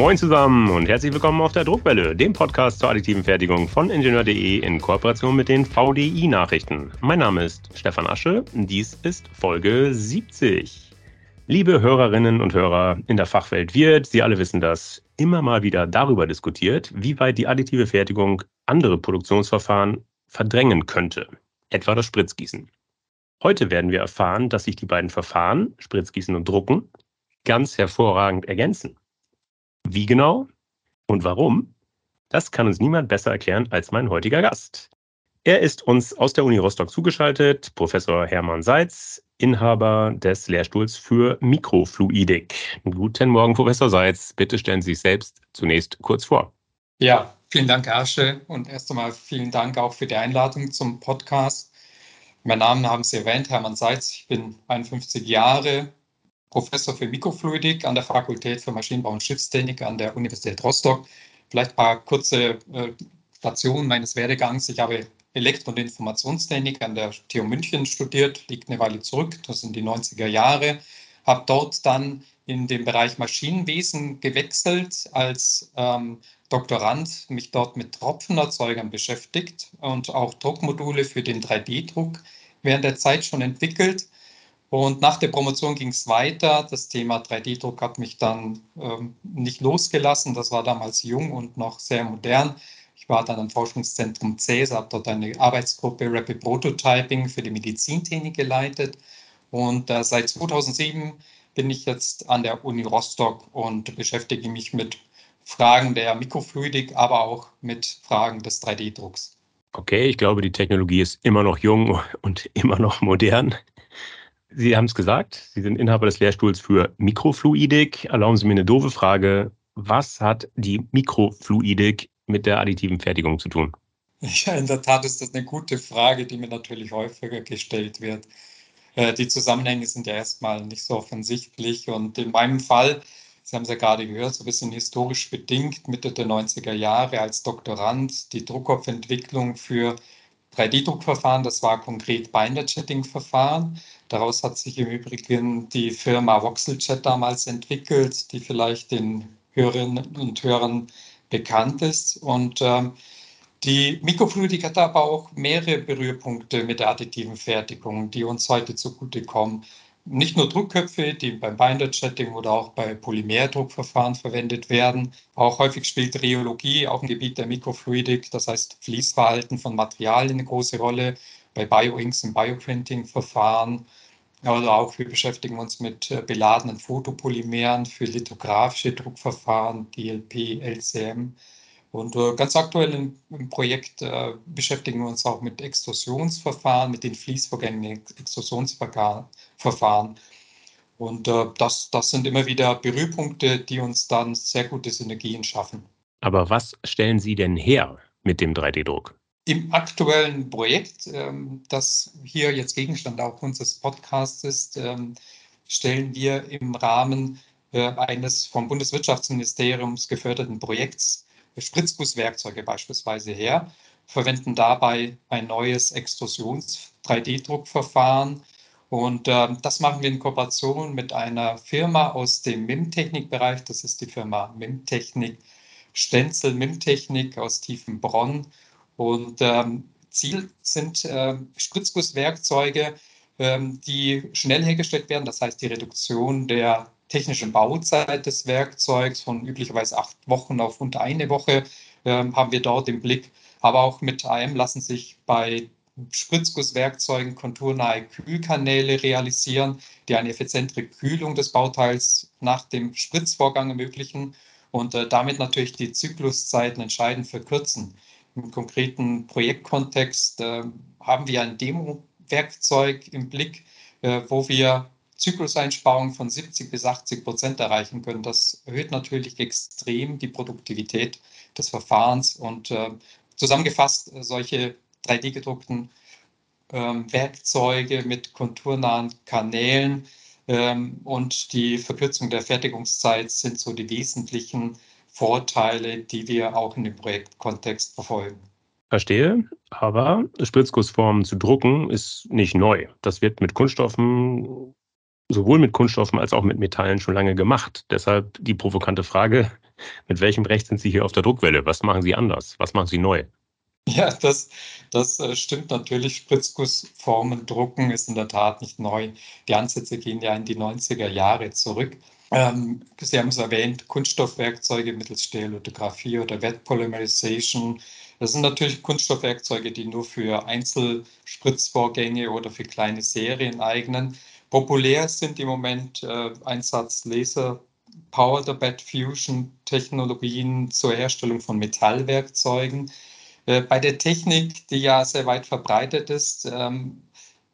Moin zusammen und herzlich willkommen auf der Druckwelle, dem Podcast zur additiven Fertigung von Ingenieur.de in Kooperation mit den VDI-Nachrichten. Mein Name ist Stefan Asche, dies ist Folge 70. Liebe Hörerinnen und Hörer, in der Fachwelt wird, Sie alle wissen das, immer mal wieder darüber diskutiert, wie weit die additive Fertigung andere Produktionsverfahren verdrängen könnte, etwa das Spritzgießen. Heute werden wir erfahren, dass sich die beiden Verfahren, Spritzgießen und Drucken, ganz hervorragend ergänzen. Wie genau und warum, das kann uns niemand besser erklären als mein heutiger Gast. Er ist uns aus der Uni Rostock zugeschaltet, Professor Hermann Seitz, Inhaber des Lehrstuhls für Mikrofluidik. Guten Morgen, Professor Seitz. Bitte stellen Sie sich selbst zunächst kurz vor. Ja, vielen Dank, Asche. Und erst einmal vielen Dank auch für die Einladung zum Podcast. Mein Name haben Sie erwähnt, Hermann Seitz. Ich bin 51 Jahre, Professor für Mikrofluidik an der Fakultät für Maschinenbau und Schiffstechnik an der Universität Rostock. Vielleicht ein paar kurze äh, Stationen meines Werdegangs. Ich habe Elektro- und Informationstechnik an der TU München studiert, liegt eine Weile zurück, das sind die 90er Jahre. Habe dort dann in den Bereich Maschinenwesen gewechselt als ähm, Doktorand, mich dort mit Tropfenerzeugern beschäftigt und auch Druckmodule für den 3D-Druck während der Zeit schon entwickelt und nach der Promotion ging es weiter. Das Thema 3D-Druck hat mich dann ähm, nicht losgelassen. Das war damals jung und noch sehr modern. Ich war dann am Forschungszentrum CESA, habe dort eine Arbeitsgruppe Rapid Prototyping für die Medizintechnik geleitet. Und äh, seit 2007 bin ich jetzt an der Uni Rostock und beschäftige mich mit Fragen der Mikrofluidik, aber auch mit Fragen des 3D-Drucks. Okay, ich glaube, die Technologie ist immer noch jung und immer noch modern. Sie haben es gesagt, Sie sind Inhaber des Lehrstuhls für Mikrofluidik. Erlauben Sie mir eine doofe Frage. Was hat die Mikrofluidik mit der additiven Fertigung zu tun? Ja, in der Tat ist das eine gute Frage, die mir natürlich häufiger gestellt wird. Äh, die Zusammenhänge sind ja erstmal nicht so offensichtlich und in meinem Fall, Sie haben es ja gerade gehört, so ein bisschen historisch bedingt, Mitte der 90er Jahre als Doktorand die Druckkopfentwicklung für 3D-Druckverfahren, das war konkret Binder-Chatting-Verfahren. Daraus hat sich im Übrigen die Firma Voxelchat damals entwickelt, die vielleicht den Hörerinnen und Hörern bekannt ist. Und ähm, die Mikrofluidik hat aber auch mehrere Berührpunkte mit der additiven Fertigung, die uns heute zugutekommen nicht nur Druckköpfe, die beim Binder-Chatting oder auch bei Polymerdruckverfahren verwendet werden. Auch häufig spielt Rheologie, auch im Gebiet der Mikrofluidik, das heißt Fließverhalten von Materialien, eine große Rolle. Bei Bioinks und Bioprinting-Verfahren. Oder auch wir beschäftigen uns mit äh, beladenen Photopolymeren für lithografische Druckverfahren, DLP, LCM. Und äh, ganz aktuell im, Projekt äh, beschäftigen wir uns auch mit Extrusionsverfahren, mit den Fließvorgängen Extrusionsverfahren. Und das, das sind immer wieder Berührpunkte, die uns dann sehr gute Synergien schaffen. Aber was stellen Sie denn her mit dem 3D-Druck? Im aktuellen Projekt, ähm, das hier jetzt Gegenstand auch unseres Podcasts ist, ähm, stellen wir im Rahmen äh, eines vom Bundeswirtschaftsministeriums geförderten Projekts Spritzgusswerkzeuge beispielsweise her, verwenden dabei ein neues Extrusions-3D-Druckverfahren. Und äh, das machen wir in Kooperation mit einer Firma aus dem MIM-Technik-Bereich. Das ist die Firma MIM-Technik, Stenzel MIM-Technik aus Tiefenbronn. Und ähm, Ziel sind äh, Spritzgusswerkzeuge, ähm, die schnell hergestellt werden. Das heißt, die Reduktion der technischen Bauzeit des Werkzeugs von üblicherweise acht Wochen auf unter eine Woche ähm, haben wir dort im Blick. Aber auch mit AM lassen sich bei Spritzgusswerkzeugen konturnahe Kühlkanäle realisieren, die eine effizientere Kühlung des Bauteils nach dem Spritzvorgang ermöglichen und äh, damit natürlich die Zykluszeiten entscheidend verkürzen. Im konkreten Projektkontext äh, haben wir ein Demo-Werkzeug im Blick, äh, wo wir Zykluseinsparungen von 70 bis 80 Prozent erreichen können. Das erhöht natürlich extrem die Produktivität des Verfahrens und äh, zusammengefasst äh, solche 3D-gedruckten ähm, Werkzeuge mit konturnahen Kanälen ähm, und die Verkürzung der Fertigungszeit sind so die wesentlichen Vorteile, die wir auch in dem Projektkontext verfolgen. Verstehe, aber Spritzgussformen zu drucken ist nicht neu. Das wird mit Kunststoffen sowohl mit Kunststoffen als auch mit Metallen schon lange gemacht. Deshalb die provokante Frage, Mit welchem Recht sind Sie hier auf der Druckwelle? Was machen Sie anders? Was machen Sie neu? Ja, das, das äh, stimmt natürlich. Spritzgussformen drucken ist in der Tat nicht neu. Die Ansätze gehen ja in die 90er Jahre zurück. Ähm, Sie haben es erwähnt, Kunststoffwerkzeuge mittels Stereolithografie oder Wet-Polymerization. Das sind natürlich Kunststoffwerkzeuge, die nur für Einzelspritzvorgänge oder für kleine Serien eignen. Populär sind im Moment äh, Einsatz Laser Power Bed Fusion Technologien zur Herstellung von Metallwerkzeugen. Äh, bei der Technik, die ja sehr weit verbreitet ist, ähm,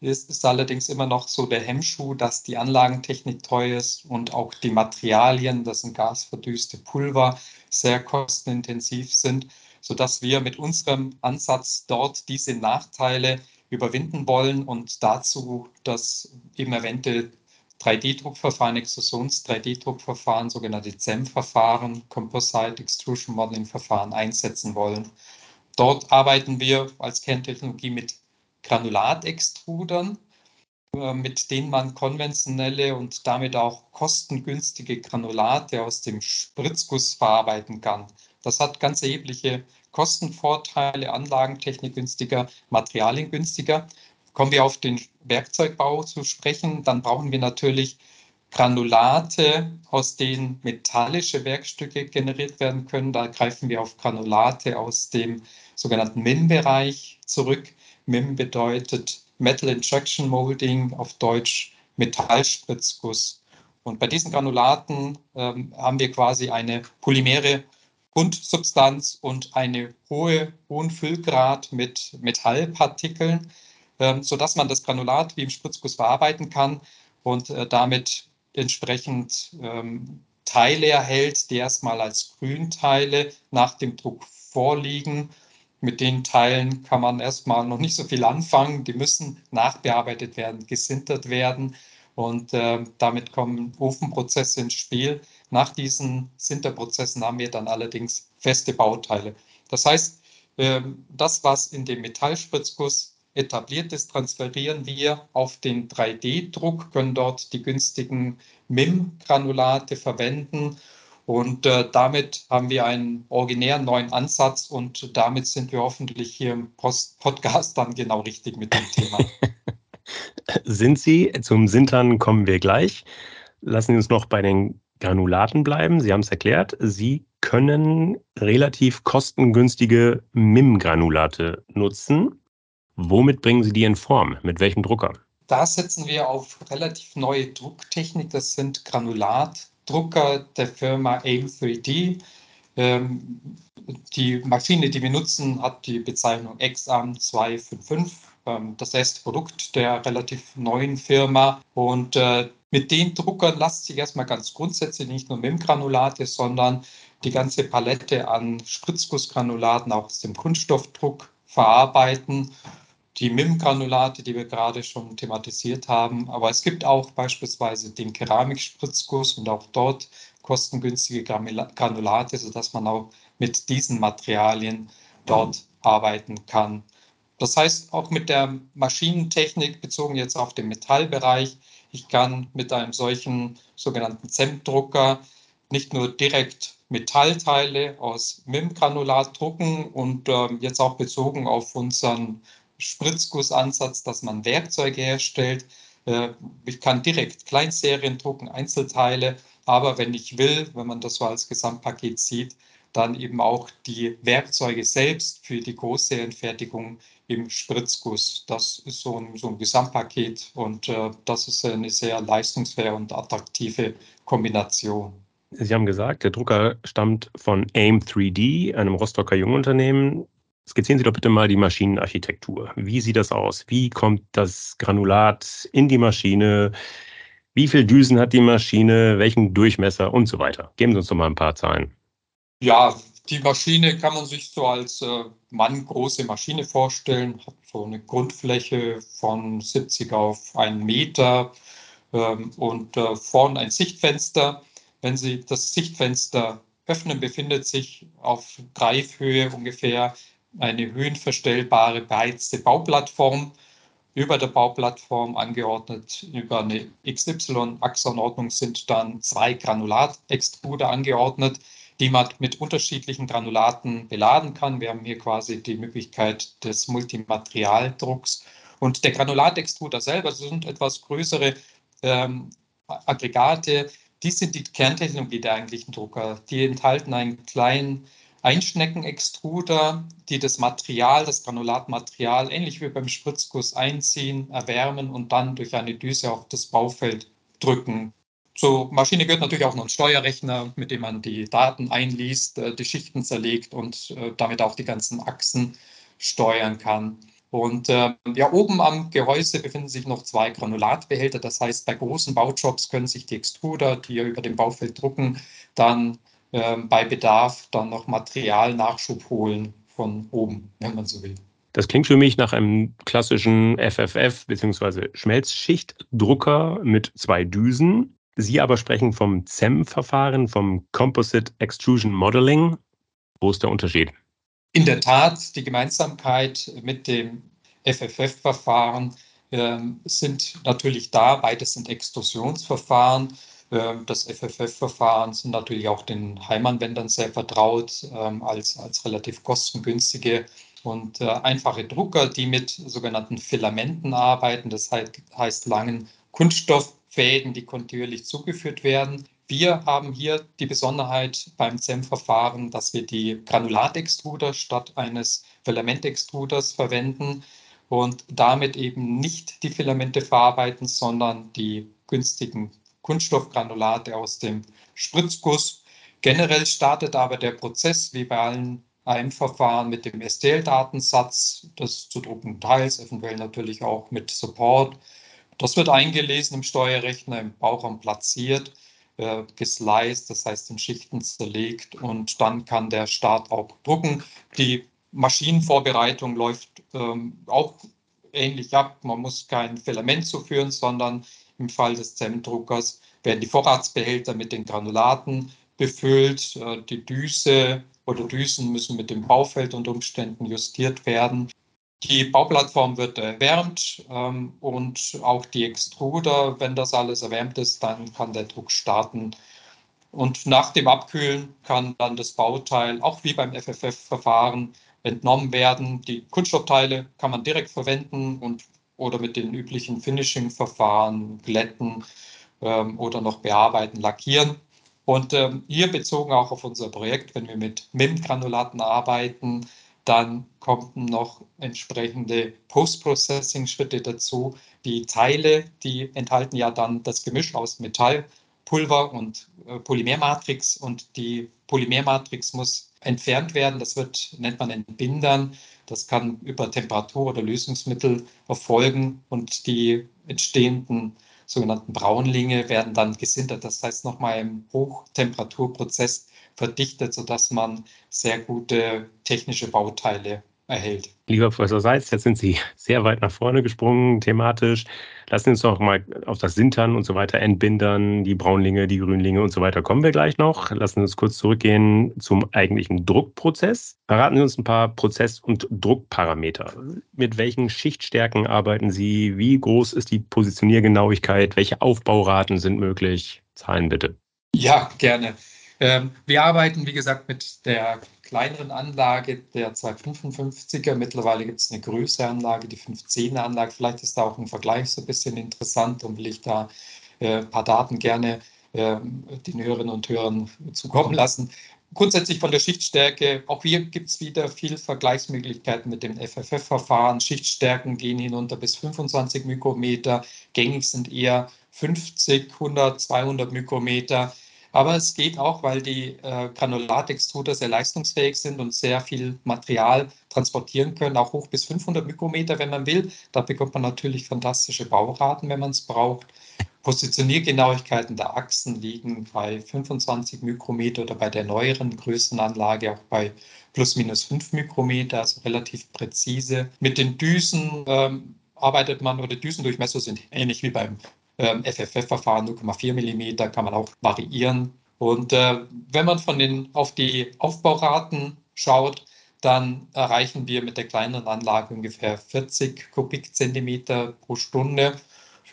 ist, ist allerdings immer noch so der Hemmschuh, dass die Anlagentechnik teuer ist und auch die Materialien, das sind gasverdüste Pulver, sehr kostenintensiv sind, sodass wir mit unserem Ansatz dort diese Nachteile überwinden wollen und dazu das eben erwähnte 3D-Druckverfahren, Extrusions-3D-Druckverfahren, sogenannte CEM-Verfahren, Composite Extrusion Modeling-Verfahren einsetzen wollen. Dort arbeiten wir als Kerntechnologie mit Granulatextrudern, äh, mit denen man konventionelle und damit auch kostengünstige Granulate aus dem Spritzguss verarbeiten kann. Das hat ganz erhebliche Kostenvorteile, Anlagentechnik günstiger, Materialien günstiger. Kommen wir auf den Werkzeugbau zu sprechen, dann brauchen wir natürlich Granulate, aus denen metallische Werkstücke generiert werden können. Da greifen wir auf Granulate aus dem sogenannten MIM-Bereich zurück. MIM bedeutet Metal Injection Molding, auf Deutsch Metallspritzguss. Und bei diesen Granulaten ähm, haben wir quasi eine polymere Grundsubstanz und eine hohe, hohen Füllgrad mit Metallpartikeln, ähm, sodass man das Granulat wie im Spritzguss verarbeiten kann und äh, damit entsprechend ähm, Teile erhält, die erstmal als Grünteile nach dem Druck vorliegen mit den Teilen kann man erstmal noch nicht so viel anfangen. Die müssen nachbearbeitet werden, gesintert werden. Und äh, damit kommen Ofenprozesse ins Spiel. Nach diesen Sinterprozessen haben wir dann allerdings feste Bauteile. Das heißt, äh, das, was in dem Metallspritzguss etabliert ist, transferieren wir auf den 3D-Druck, können dort die günstigen MIM-Granulate verwenden und äh, damit haben wir einen originären neuen Ansatz und damit sind wir hoffentlich hier im Post Podcast dann genau richtig mit dem Thema. sind Sie? Zum Sintern kommen wir gleich. Lassen Sie uns noch bei den Granulaten bleiben. Sie haben es erklärt. Sie können relativ kostengünstige MIM-Granulate nutzen. Womit bringen Sie die in Form? Mit welchem Drucker? Da setzen wir auf relativ neue Drucktechnik. Das sind Granulat. Drucker der Firma AIM3D. Ähm, die Maschine, die wir nutzen, hat die Bezeichnung XAM 255. Ähm, das erste Produkt der relativ neuen Firma. Und äh, mit den Druckern lässt sich erstmal ganz grundsätzlich nicht nur MIM-Granulate, sondern die ganze Palette an Spritzgussgranulaten auch aus dem Kunststoffdruck verarbeiten die MIM-Granulate, die wir gerade schon thematisiert haben. Aber es gibt auch beispielsweise den Keramikspritzguss und auch dort kostengünstige Granulate, sodass man auch mit diesen Materialien dort arbeiten kann. Das heißt, auch mit der Maschinentechnik bezogen jetzt auf den Metallbereich, ich kann mit einem solchen sogenannten ZEM-Drucker nicht nur direkt Metallteile aus MIM-Granulat drucken und äh, jetzt auch bezogen auf unseren Spritzgussansatz, dass man Werkzeuge herstellt. Äh, ich kann direkt Kleinserien drucken, Einzelteile, aber wenn ich will, wenn man das so als Gesamtpaket sieht, dann eben auch die Werkzeuge selbst für die Großserienfertigung im Spritzguss. Das ist so ein, so ein Gesamtpaket und äh, das ist eine sehr leistungsfähige und attraktive Kombination. Sie haben gesagt, der Drucker stammt von AIM 3D, einem Rostocker Jungunternehmen. Skizzieren Sie doch bitte mal die Maschinenarchitektur. Wie sieht das aus? Wie kommt das Granulat in die Maschine? Wie viele Düsen hat die Maschine? Welchen Durchmesser und so weiter? Geben Sie uns doch mal ein paar Zahlen. Ja, die Maschine kann man sich so als äh, manngroße Maschine vorstellen, hat so eine Grundfläche von 70 auf einen Meter ähm, und äh, vorne ein Sichtfenster. Wenn Sie das Sichtfenster öffnen, befindet sich auf Greifhöhe ungefähr eine höhenverstellbare beheizte Bauplattform. Über der Bauplattform angeordnet über eine XY-Achsenordnung sind dann zwei Granulatextruder angeordnet, die man mit unterschiedlichen Granulaten beladen kann. Wir haben hier quasi die Möglichkeit des Multimaterialdrucks. Und der Granulatextruder selber, das sind etwas größere ähm, Aggregate, die sind die Kerntechnologie der eigentlichen Drucker. Die enthalten einen kleinen Einschneckenextruder, die das Material, das Granulatmaterial, ähnlich wie beim Spritzguss einziehen, erwärmen und dann durch eine Düse auf das Baufeld drücken. Zur Maschine gehört natürlich auch noch ein Steuerrechner, mit dem man die Daten einliest, äh, die Schichten zerlegt und äh, damit auch die ganzen Achsen steuern kann. Und äh, ja, oben am Gehäuse befinden sich noch zwei Granulatbehälter. Das heißt, bei großen Baujobs können sich die Extruder, die über dem Baufeld drucken, dann bei Bedarf dann noch Materialnachschub holen von oben, wenn man so will. Das klingt für mich nach einem klassischen FFF bzw. Schmelzschichtdrucker mit zwei Düsen. Sie aber sprechen vom CEM-Verfahren, vom Composite Extrusion Modeling. Wo ist der Unterschied? In der Tat, die Gemeinsamkeit mit dem FFF-Verfahren äh, sind natürlich da. Beides sind Extrusionsverfahren. Ähm, das FFF-Verfahren sind natürlich auch den Heimanwendern sehr vertraut ähm, als, als relativ kostengünstige und äh, einfache Drucker, die mit sogenannten Filamenten arbeiten, das heißt langen Kunststofffäden, die kontinuierlich zugeführt werden. Wir haben hier die Besonderheit beim ZEM-Verfahren, dass wir die Granulatextruder statt eines Filamentextruders verwenden und damit eben nicht die Filamente verarbeiten, sondern die günstigen Kunststoffgranulate aus dem Spritzguss. Generell startet aber der Prozess wie bei allen AM-Verfahren mit dem STL-Datensatz des zu druckenden Teils, eventuell natürlich auch mit Support. Das wird eingelesen im Steuerrechner, im Bauraum platziert, äh, gesliced, das heißt in Schichten zerlegt und dann kann der Start auch drucken. Die Maschinenvorbereitung läuft ähm, auch ähnlich ab. Man muss kein Filament zuführen, sondern im Fall des Zellendruckers werden die Vorratsbehälter mit den Granulaten befüllt. Äh, die Düse oder Düsen müssen mit dem Baufeld unter Umständen justiert werden. Die Bauplattform wird erwärmt ähm, und auch die Extruder, wenn das alles erwärmt ist, dann kann der Druck starten. Und nach dem Abkühlen kann dann das Bauteil, auch wie beim FFF-Verfahren, entnommen werden. Die Kunststoffteile kann man direkt verwenden und oder mit den üblichen Finishing-Verfahren glätten ähm, oder noch bearbeiten, lackieren. Und ähm, hier bezogen auch auf unser Projekt, wenn wir mit MIM-Granulaten arbeiten, dann kommen noch entsprechende Post-Processing-Schritte dazu. Die Teile, die enthalten ja dann das Gemisch aus Metallpulver und äh, Polymermatrix und die Polymermatrix muss entfernt werden. Das wird, nennt man Entbindern. Das kann über Temperatur oder Lösungsmittel erfolgen und die entstehenden sogenannten Braunlinge werden dann gesintert. Das heißt nochmal im Hochtemperaturprozess verdichtet, sodass man sehr gute technische Bauteile erhält. Lieber Professor Seitz, jetzt sind Sie sehr weit nach vorne gesprungen thematisch. Lassen Sie uns noch mal auf das Sintern und so weiter entbindern, die Braunlinge, die Grünlinge und so weiter kommen wir gleich noch. Lassen Sie uns kurz zurückgehen zum eigentlichen Druckprozess. Verraten Sie uns ein paar Prozess- und Druckparameter. Mit welchen Schichtstärken arbeiten Sie? Wie groß ist die Positioniergenauigkeit? Welche Aufbauraten sind möglich? Zahlen bitte. Ja, gerne. Ähm, wir arbeiten, wie gesagt, mit der kleineren Anlage, der 255er. Mittlerweile gibt es eine größere Anlage, die 510er Anlage. Vielleicht ist da auch ein Vergleich so ein bisschen interessant und will ich da äh, ein paar Daten gerne äh, den Hörerinnen und Hörern zukommen lassen. Grundsätzlich von der Schichtstärke, auch hier gibt es wieder viele Vergleichsmöglichkeiten mit dem FFF-Verfahren. Schichtstärken gehen hinunter bis 25 Mikrometer. Gängig sind eher 50, 100, 200 Mikrometer. Aber es geht auch, weil die äh, Granulatextruder sehr leistungsfähig sind und sehr viel Material transportieren können, auch hoch bis 500 Mikrometer, wenn man will. Da bekommt man natürlich fantastische Bauraten, wenn man es braucht. Positioniergenauigkeiten der Achsen liegen bei 25 Mikrometer oder bei der neueren Größenanlage auch bei plus minus 5 Mikrometer, also relativ präzise. Mit den Düsen ähm, arbeitet man oder Düsendurchmesser sind ähnlich wie beim FFF-Verfahren 0,4 mm kann man auch variieren. Und äh, wenn man von den, auf die Aufbauraten schaut, dann erreichen wir mit der kleineren Anlage ungefähr 40 Kubikzentimeter pro Stunde.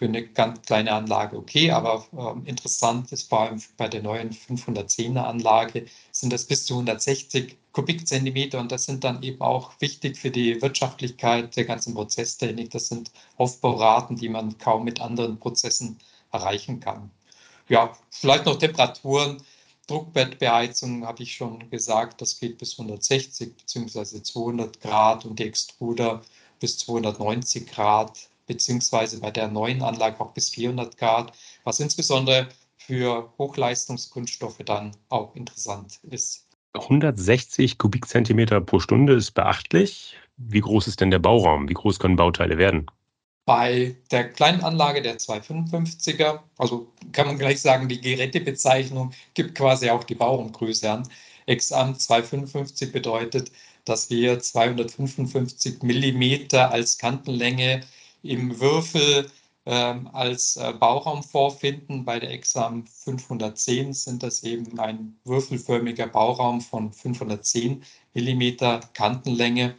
Für eine ganz kleine Anlage okay, aber äh, interessant ist vor allem bei der neuen 510er Anlage sind das bis zu 160 Kubikzentimeter und das sind dann eben auch wichtig für die Wirtschaftlichkeit der ganzen Prozesstechnik. Das sind Aufbauraten, die man kaum mit anderen Prozessen erreichen kann. Ja, vielleicht noch Temperaturen. Druckbettbeheizung habe ich schon gesagt, das geht bis 160 bzw. 200 Grad und die Extruder bis 290 Grad beziehungsweise bei der neuen Anlage auch bis 400 Grad, was insbesondere für Hochleistungskunststoffe dann auch interessant ist. 160 Kubikzentimeter pro Stunde ist beachtlich. Wie groß ist denn der Bauraum? Wie groß können Bauteile werden? Bei der kleinen Anlage der 255er, also kann man gleich sagen, die Gerätebezeichnung gibt quasi auch die Bauraumgröße an. Exam 255 bedeutet, dass wir 255 Millimeter als Kantenlänge im Würfel ähm, als äh, Bauraum vorfinden. Bei der Exam 510 sind das eben ein würfelförmiger Bauraum von 510 Millimeter Kantenlänge.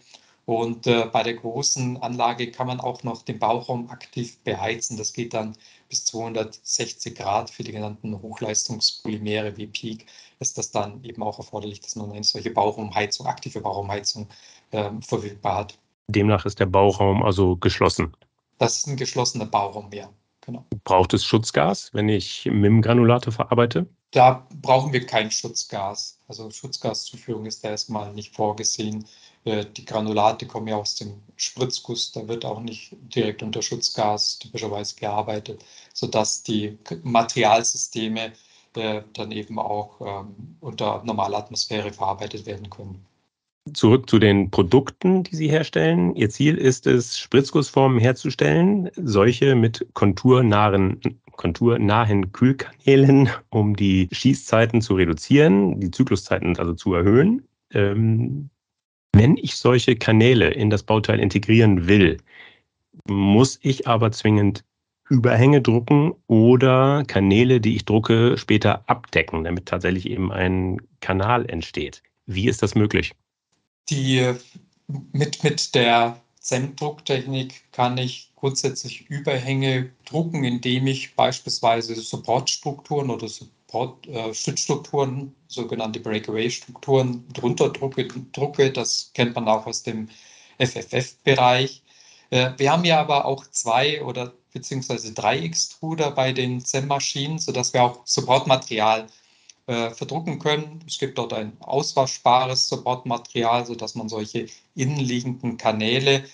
Und äh, bei der großen Anlage kann man auch noch den Bauraum aktiv beheizen. Das geht dann bis 260 Grad für die genannten Hochleistungspolymere wie Peak. Ist das dann eben auch erforderlich, dass man eine solche Bauraumheizung, aktive Bauraumheizung äh, verfügbar hat. Demnach ist der Bauraum also geschlossen. Das ist ein geschlossener Bauraum mehr. Genau. Braucht es Schutzgas, wenn ich MIM-Granulate verarbeite? Da brauchen wir kein Schutzgas. Also Schutzgaszuführung ist da erstmal nicht vorgesehen. Äh, die Granulate kommen ja aus dem Spritzguss, da wird auch nicht direkt unter Schutzgas typischerweise gearbeitet, sodass die Materialsysteme äh, dann eben auch ähm, unter normaler Atmosphäre verarbeitet werden können. Zurück zu den Produkten, die Sie herstellen. Ihr Ziel ist es, Spritzgussformen herzustellen, solche mit konturnahen, konturnahen Kühlkanälen, um die Schießzeiten zu reduzieren, die Zykluszeiten also zu erhöhen. Ähm, wenn ich solche Kanäle in das Bauteil integrieren will, muss ich aber zwingend Überhänge drucken oder Kanäle, die ich drucke, später abdecken, damit tatsächlich eben ein Kanal entsteht. Wie ist das möglich? Die mit, mit der ZEM-Drucktechnik kann ich grundsätzlich Überhänge drucken, indem ich beispielsweise Supportstrukturen oder Support, äh, Stützstrukturen, sogenannte Breakaway-Strukturen, drunter drucke, drucke. Das kennt man auch aus dem FFF-Bereich. Äh, wir haben ja aber auch zwei oder beziehungsweise drei Extruder bei den ZEM-Maschinen, sodass wir auch Supportmaterial äh, verdrucken können. Es gibt dort ein auswaschbares Supportmaterial, sodass man solche innenliegenden Kanäle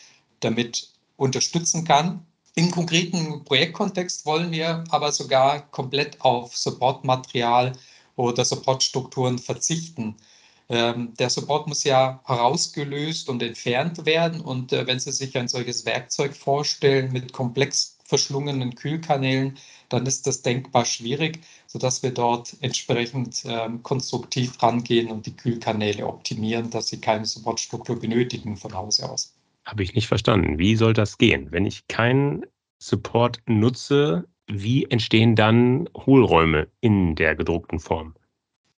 damit unterstützen kann. Im konkreten Projektkontext wollen wir aber sogar komplett auf Supportmaterial oder Supportstrukturen verzichten. Ähm, der Support muss ja herausgelöst und entfernt werden. Und äh, wenn Sie sich ein solches Werkzeug vorstellen mit komplex verschlungenen Kühlkanälen, dann ist das denkbar schwierig, sodass wir dort entsprechend ähm, konstruktiv rangehen und die Kühlkanäle optimieren, dass sie keine Supportstruktur benötigen von Hause aus. Habe ich nicht verstanden. Wie soll das gehen? Wenn ich keinen Support nutze, wie entstehen dann Hohlräume in der gedruckten Form?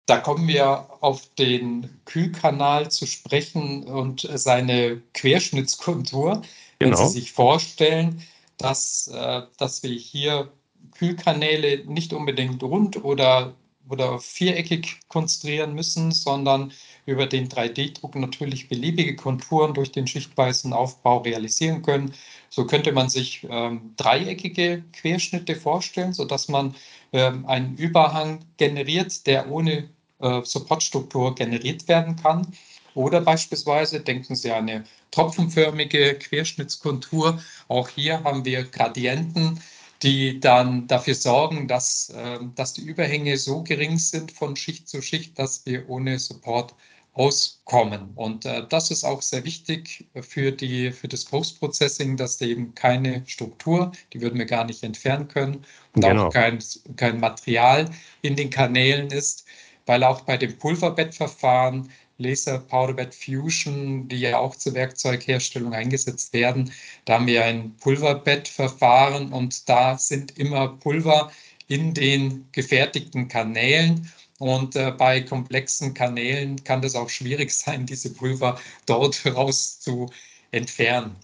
Da kommen wir auf den Kühlkanal zu sprechen und seine Querschnittskontur. Genau. Wenn Sie sich vorstellen, dass, äh, dass wir hier Kühlkanäle nicht unbedingt rund oder, oder viereckig konstruieren müssen, sondern über den 3D-Druck natürlich beliebige Konturen durch den schichtweisen Aufbau realisieren können. So könnte man sich ähm, dreieckige Querschnitte vorstellen, sodass man ähm, einen Überhang generiert, der ohne äh, Supportstruktur generiert werden kann. Oder beispielsweise denken Sie an eine tropfenförmige Querschnittskontur. Auch hier haben wir Gradienten, die dann dafür sorgen, dass, äh, dass die Überhänge so gering sind von Schicht zu Schicht, dass wir ohne Support auskommen. Und äh, das ist auch sehr wichtig für, die, für das Postprocessing, dass da eben keine Struktur, die würden wir gar nicht entfernen können, und genau. auch kein, kein Material in den Kanälen ist, weil auch bei dem Pulverbettverfahren Laser Powder Bed Fusion, die ja auch zur Werkzeugherstellung eingesetzt werden. Da haben wir ein Pulverbettverfahren und da sind immer Pulver in den gefertigten Kanälen. Und äh, bei komplexen Kanälen kann das auch schwierig sein, diese Pulver dort raus zu entfernen.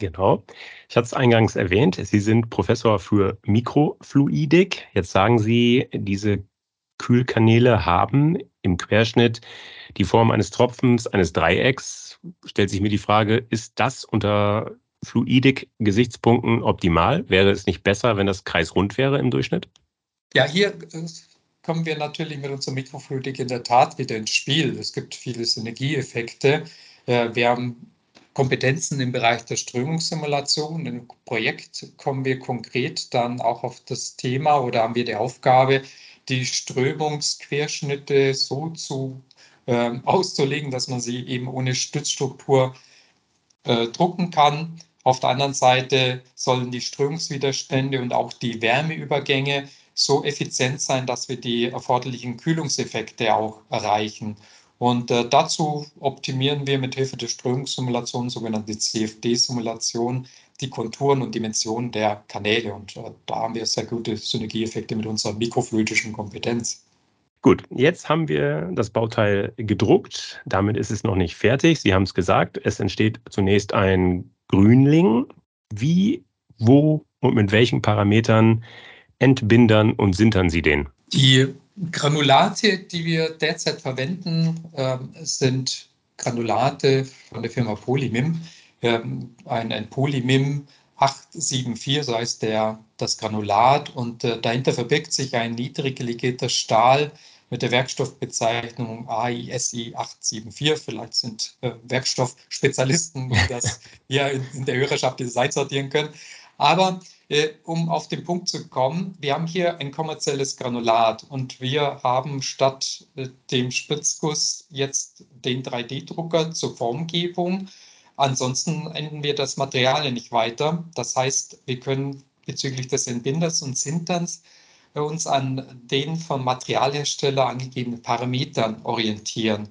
Genau. Ich hatte es eingangs erwähnt, Sie sind Professor für Mikrofluidik. Jetzt sagen Sie, diese Kühlkanäle haben im Querschnitt die Form eines Tropfens, eines Dreiecks. Stellt sich mir die Frage, ist das unter Fluidik-Gesichtspunkten optimal? Wäre es nicht besser, wenn das kreisrund wäre im Durchschnitt? Ja, hier äh, kommen wir natürlich mit unserer Mikrofluidik in der Tat wieder ins Spiel. Es gibt viele Synergieeffekte. Äh, wir haben Kompetenzen im Bereich der Strömungssimulation. Im Projekt kommen wir konkret dann auch auf das Thema oder haben wir die Aufgabe, die Strömungsquerschnitte so zu äh, auszulegen, dass man sie eben ohne Stützstruktur äh, drucken kann. Auf der anderen Seite sollen die Strömungswiderstände und auch die Wärmeübergänge so effizient sein, dass wir die erforderlichen Kühlungseffekte auch erreichen. Und äh, dazu optimieren wir mit Hilfe der Strömungssimulation, sogenannte CFD-Simulation, die Konturen und Dimensionen der Kanäle. Und äh, da haben wir sehr gute Synergieeffekte mit unserer mikrofluidischen Kompetenz. Gut, jetzt haben wir das Bauteil gedruckt. Damit ist es noch nicht fertig. Sie haben es gesagt, es entsteht zunächst ein Grünling. Wie, wo und mit welchen Parametern entbindern und sintern Sie den? Die Granulate, die wir derzeit verwenden, äh, sind Granulate von der Firma Polymim. Ähm, ein, ein Polymim 874, so heißt der, das Granulat. Und äh, dahinter verbirgt sich ein niedrig legierter Stahl mit der Werkstoffbezeichnung AISI 874. Vielleicht sind äh, Werkstoffspezialisten, die das hier in, in der Hörerschaft diese sortieren können. Aber äh, um auf den Punkt zu kommen, wir haben hier ein kommerzielles Granulat und wir haben statt äh, dem Spritzguss jetzt den 3D-Drucker zur Formgebung. Ansonsten enden wir das Material nicht weiter. Das heißt, wir können bezüglich des Entbinders und Sinterns uns an den vom Materialhersteller angegebenen Parametern orientieren.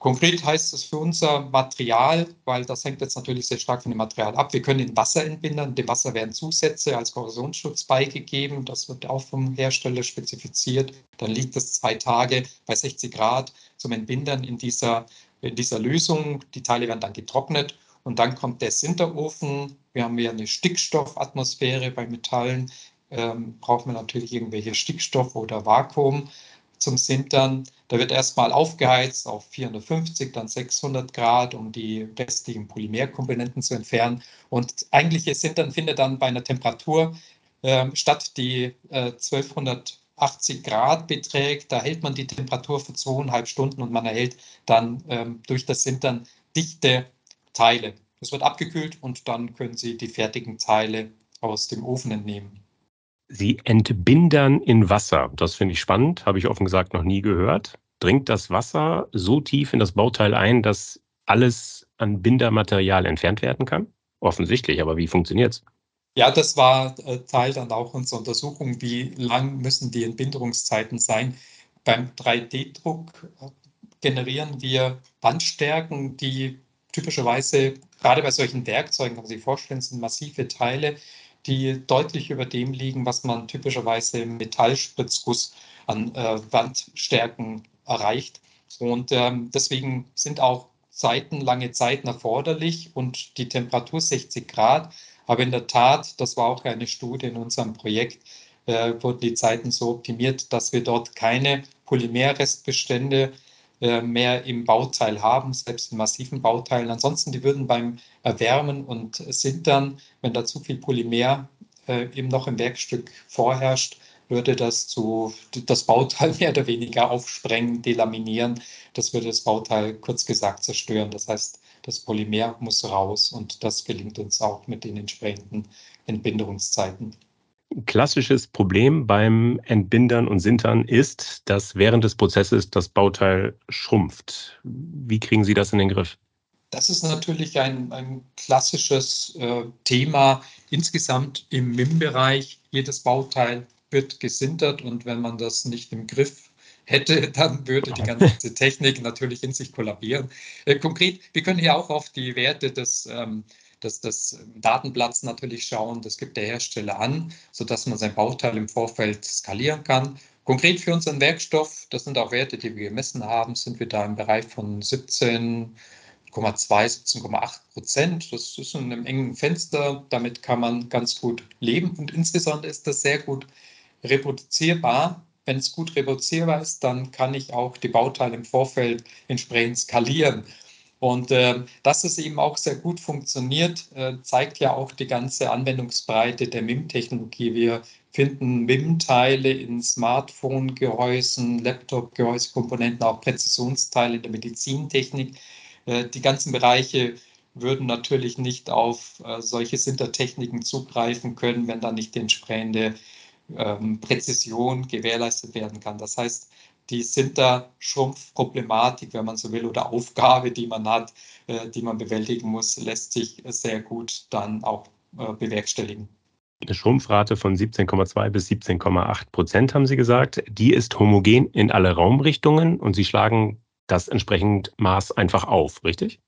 Konkret heißt es für unser Material, weil das hängt jetzt natürlich sehr stark von dem Material ab, wir können in Wasser entbinden. Dem Wasser werden Zusätze als Korrosionsschutz beigegeben. Das wird auch vom Hersteller spezifiziert. Dann liegt es zwei Tage bei 60 Grad zum Entbindern in dieser, in dieser Lösung. Die Teile werden dann getrocknet und dann kommt der Sinterofen. Wir haben ja eine Stickstoffatmosphäre bei Metallen. Ähm, brauchen wir natürlich irgendwelche Stickstoff oder Vakuum zum Sintern. Da wird erstmal aufgeheizt auf 450, dann 600 Grad, um die restlichen Polymerkomponenten zu entfernen. Und eigentliche Sintern findet dann bei einer Temperatur äh, statt, die äh, 1280 Grad beträgt. Da hält man die Temperatur für zweieinhalb Stunden und man erhält dann ähm, durch das Sintern dichte Teile. Das wird abgekühlt und dann können Sie die fertigen Teile aus dem Ofen entnehmen. Sie entbindern in Wasser. Das finde ich spannend, habe ich offen gesagt noch nie gehört. Dringt das Wasser so tief in das Bauteil ein, dass alles an Bindermaterial entfernt werden kann? Offensichtlich, aber wie funktioniert es? Ja, das war äh, Teil dann auch unserer Untersuchung, wie lang müssen die Entbindungszeiten sein. Beim 3D-Druck äh, generieren wir Bandstärken, die typischerweise, gerade bei solchen Werkzeugen, kann man sich vorstellen, sind massive Teile, die deutlich über dem liegen, was man typischerweise im Metallspritzguss an äh, Wandstärken erreicht. Und ähm, deswegen sind auch Zeiten, lange Zeiten erforderlich und die Temperatur 60 Grad. Aber in der Tat, das war auch eine Studie in unserem Projekt, äh, wurden die Zeiten so optimiert, dass wir dort keine Polymerrestbestände mehr im Bauteil haben, selbst in massiven Bauteilen. Ansonsten, die würden beim Erwärmen und Sintern, wenn da zu viel Polymer äh, eben noch im Werkstück vorherrscht, würde das zu das Bauteil mehr oder weniger aufsprengen, delaminieren. Das würde das Bauteil kurz gesagt zerstören. Das heißt, das Polymer muss raus und das gelingt uns auch mit den entsprechenden Entbindungszeiten klassisches Problem beim Entbindern und Sintern ist, dass während des Prozesses das Bauteil schrumpft. Wie kriegen Sie das in den Griff? Das ist natürlich ein, ein klassisches äh, Thema insgesamt im MIM-Bereich. Jedes Bauteil wird gesintert und wenn man das nicht im Griff hätte, dann würde die ganze Technik natürlich in sich kollabieren. Äh, konkret, wir können hier auch auf die Werte des ähm, das, das Datenblatts natürlich schauen. Das gibt der Hersteller an, sodass man sein Bauteil im Vorfeld skalieren kann. Konkret für unseren Werkstoff, das sind auch Werte, die wir gemessen haben, sind wir da im Bereich von 17 17,8 Prozent. Das ist in einem engen Fenster. Damit kann man ganz gut leben. Und insbesondere ist das sehr gut reproduzierbar. Wenn es gut reproduzierbar ist, dann kann ich auch die Bauteile im Vorfeld entsprechend skalieren. Und äh, dass es eben auch sehr gut funktioniert, äh, zeigt ja auch die ganze Anwendungsbreite der MIM-Technologie. Wir finden MIM-Teile in Smartphone-Gehäusen, Laptop-Gehäusekomponenten, auch Präzisionsteile in der Medizintechnik. Äh, die ganzen Bereiche würden natürlich nicht auf äh, solche Sintertechniken zugreifen können, wenn da nicht die entsprechende ähm, Präzision gewährleistet werden kann. Das heißt, die sind da Schrumpfproblematik, wenn man so will, oder Aufgabe, die man hat, äh, die man bewältigen muss, lässt sich sehr gut dann auch äh, bewerkstelligen. Eine Schrumpfrate von 17,2 bis 17,8 Prozent, haben Sie gesagt. Die ist homogen in alle Raumrichtungen und Sie schlagen das entsprechend Maß einfach auf, richtig?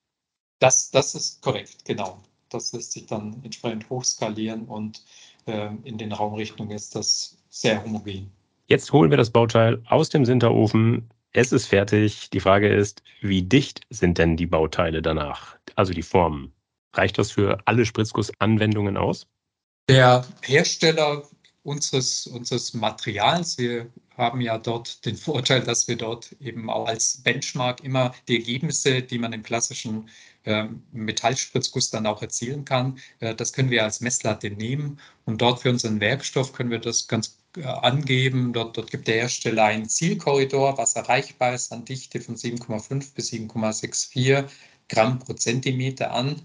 Das, das ist korrekt, genau. Das lässt sich dann entsprechend hochskalieren und äh, in den Raumrichtungen ist das sehr homogen. Jetzt holen wir das Bauteil aus dem Sinterofen. Es ist fertig. Die Frage ist, wie dicht sind denn die Bauteile danach? Also die Formen. Reicht das für alle Spritzgussanwendungen aus? Der Hersteller unseres, unseres Materials, wir haben ja dort den Vorteil, dass wir dort eben auch als Benchmark immer die Ergebnisse, die man im klassischen äh, Metallspritzguss dann auch erzielen kann, äh, das können wir als Messlatte nehmen und dort für unseren Werkstoff können wir das ganz angeben. Dort, dort gibt der Hersteller einen Zielkorridor, was erreichbar ist an Dichte von 7,5 bis 7,64 Gramm pro Zentimeter an.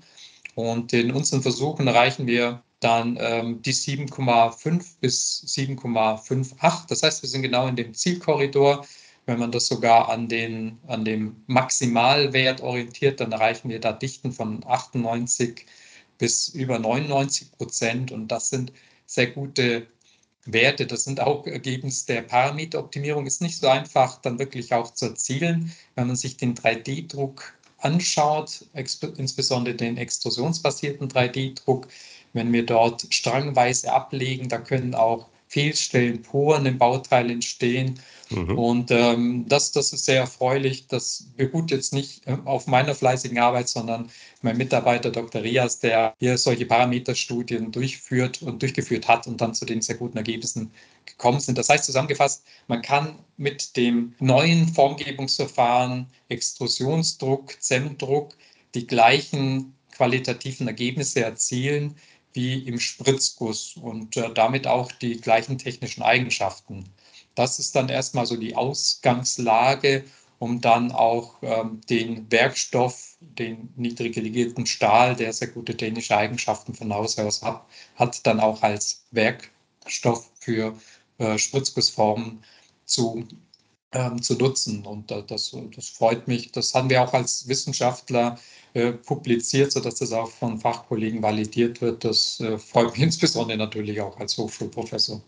Und in unseren Versuchen erreichen wir dann ähm, die 7,5 bis 7,58. Das heißt, wir sind genau in dem Zielkorridor. Wenn man das sogar an, den, an dem Maximalwert orientiert, dann erreichen wir da Dichten von 98 bis über 99 Prozent. Und das sind sehr gute Werte. Das sind auch Ergebnisse der Parameteroptimierung. Ist nicht so einfach dann wirklich auch zu erzielen, wenn man sich den 3D-Druck anschaut, insbesondere den extrusionsbasierten 3D-Druck wenn wir dort strangweise ablegen, da können auch Fehlstellen, Poren im Bauteil entstehen. Mhm. Und ähm, das, das ist sehr erfreulich. Das beruht jetzt nicht äh, auf meiner fleißigen Arbeit, sondern mein Mitarbeiter Dr. Rias, der hier solche Parameterstudien durchführt und durchgeführt hat und dann zu den sehr guten Ergebnissen gekommen sind. Das heißt zusammengefasst, man kann mit dem neuen Formgebungsverfahren, Extrusionsdruck, ZEM-Druck, die gleichen qualitativen Ergebnisse erzielen wie im Spritzguss und äh, damit auch die gleichen technischen Eigenschaften. Das ist dann erstmal so die Ausgangslage, um dann auch ähm, den Werkstoff, den niedrig legierten Stahl, der sehr gute technische Eigenschaften von Haus aus hat, hat dann auch als Werkstoff für äh, Spritzgussformen zu, ähm, zu nutzen. Und äh, das, das freut mich. Das haben wir auch als Wissenschaftler äh, publiziert, sodass das auch von Fachkollegen validiert wird. Das äh, freut mich insbesondere natürlich auch als Hochschulprofessor.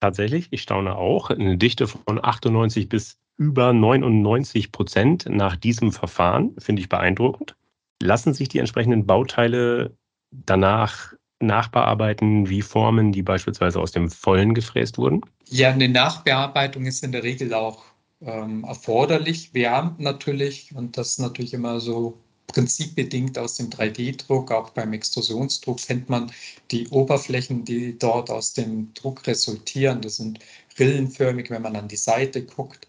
Tatsächlich, ich staune auch, eine Dichte von 98 bis über 99 Prozent nach diesem Verfahren, finde ich beeindruckend. Lassen sich die entsprechenden Bauteile danach nachbearbeiten wie Formen, die beispielsweise aus dem Vollen gefräst wurden? Ja, eine Nachbearbeitung ist in der Regel auch ähm, erforderlich. Wir natürlich, und das natürlich immer so prinzipbedingt aus dem 3D-Druck, auch beim Extrusionsdruck kennt man die Oberflächen, die dort aus dem Druck resultieren. Das sind rillenförmig, wenn man an die Seite guckt.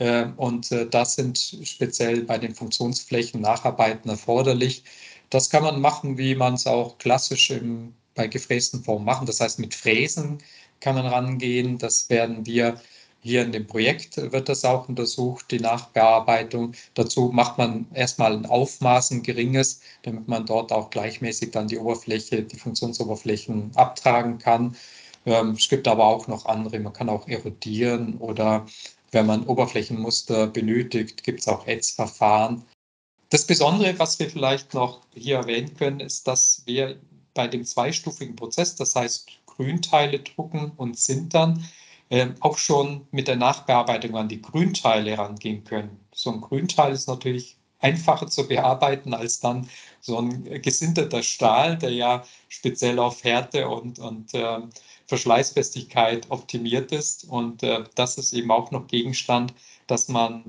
Ähm, und äh, das sind speziell bei den Funktionsflächen Nacharbeiten erforderlich. Das kann man machen, wie man es auch klassisch im, bei gefrästen Formen machen. Das heißt, mit Fräsen kann man rangehen. Das werden wir hier in dem Projekt wird das auch untersucht, die Nachbearbeitung. Dazu macht man erstmal ein Aufmaß, ein geringes, damit man dort auch gleichmäßig dann die Oberfläche, die Funktionsoberflächen abtragen kann. Ähm, es gibt aber auch noch andere, man kann auch erodieren oder wenn man Oberflächenmuster benötigt, gibt es auch Ätzverfahren. Das Besondere, was wir vielleicht noch hier erwähnen können, ist, dass wir bei dem zweistufigen Prozess, das heißt Grünteile drucken und sintern, äh, auch schon mit der Nachbearbeitung an die Grünteile rangehen können. So ein Grünteil ist natürlich einfacher zu bearbeiten als dann so ein gesinterter Stahl, der ja speziell auf Härte und, und äh, Verschleißfestigkeit optimiert ist. Und äh, das ist eben auch noch Gegenstand, dass man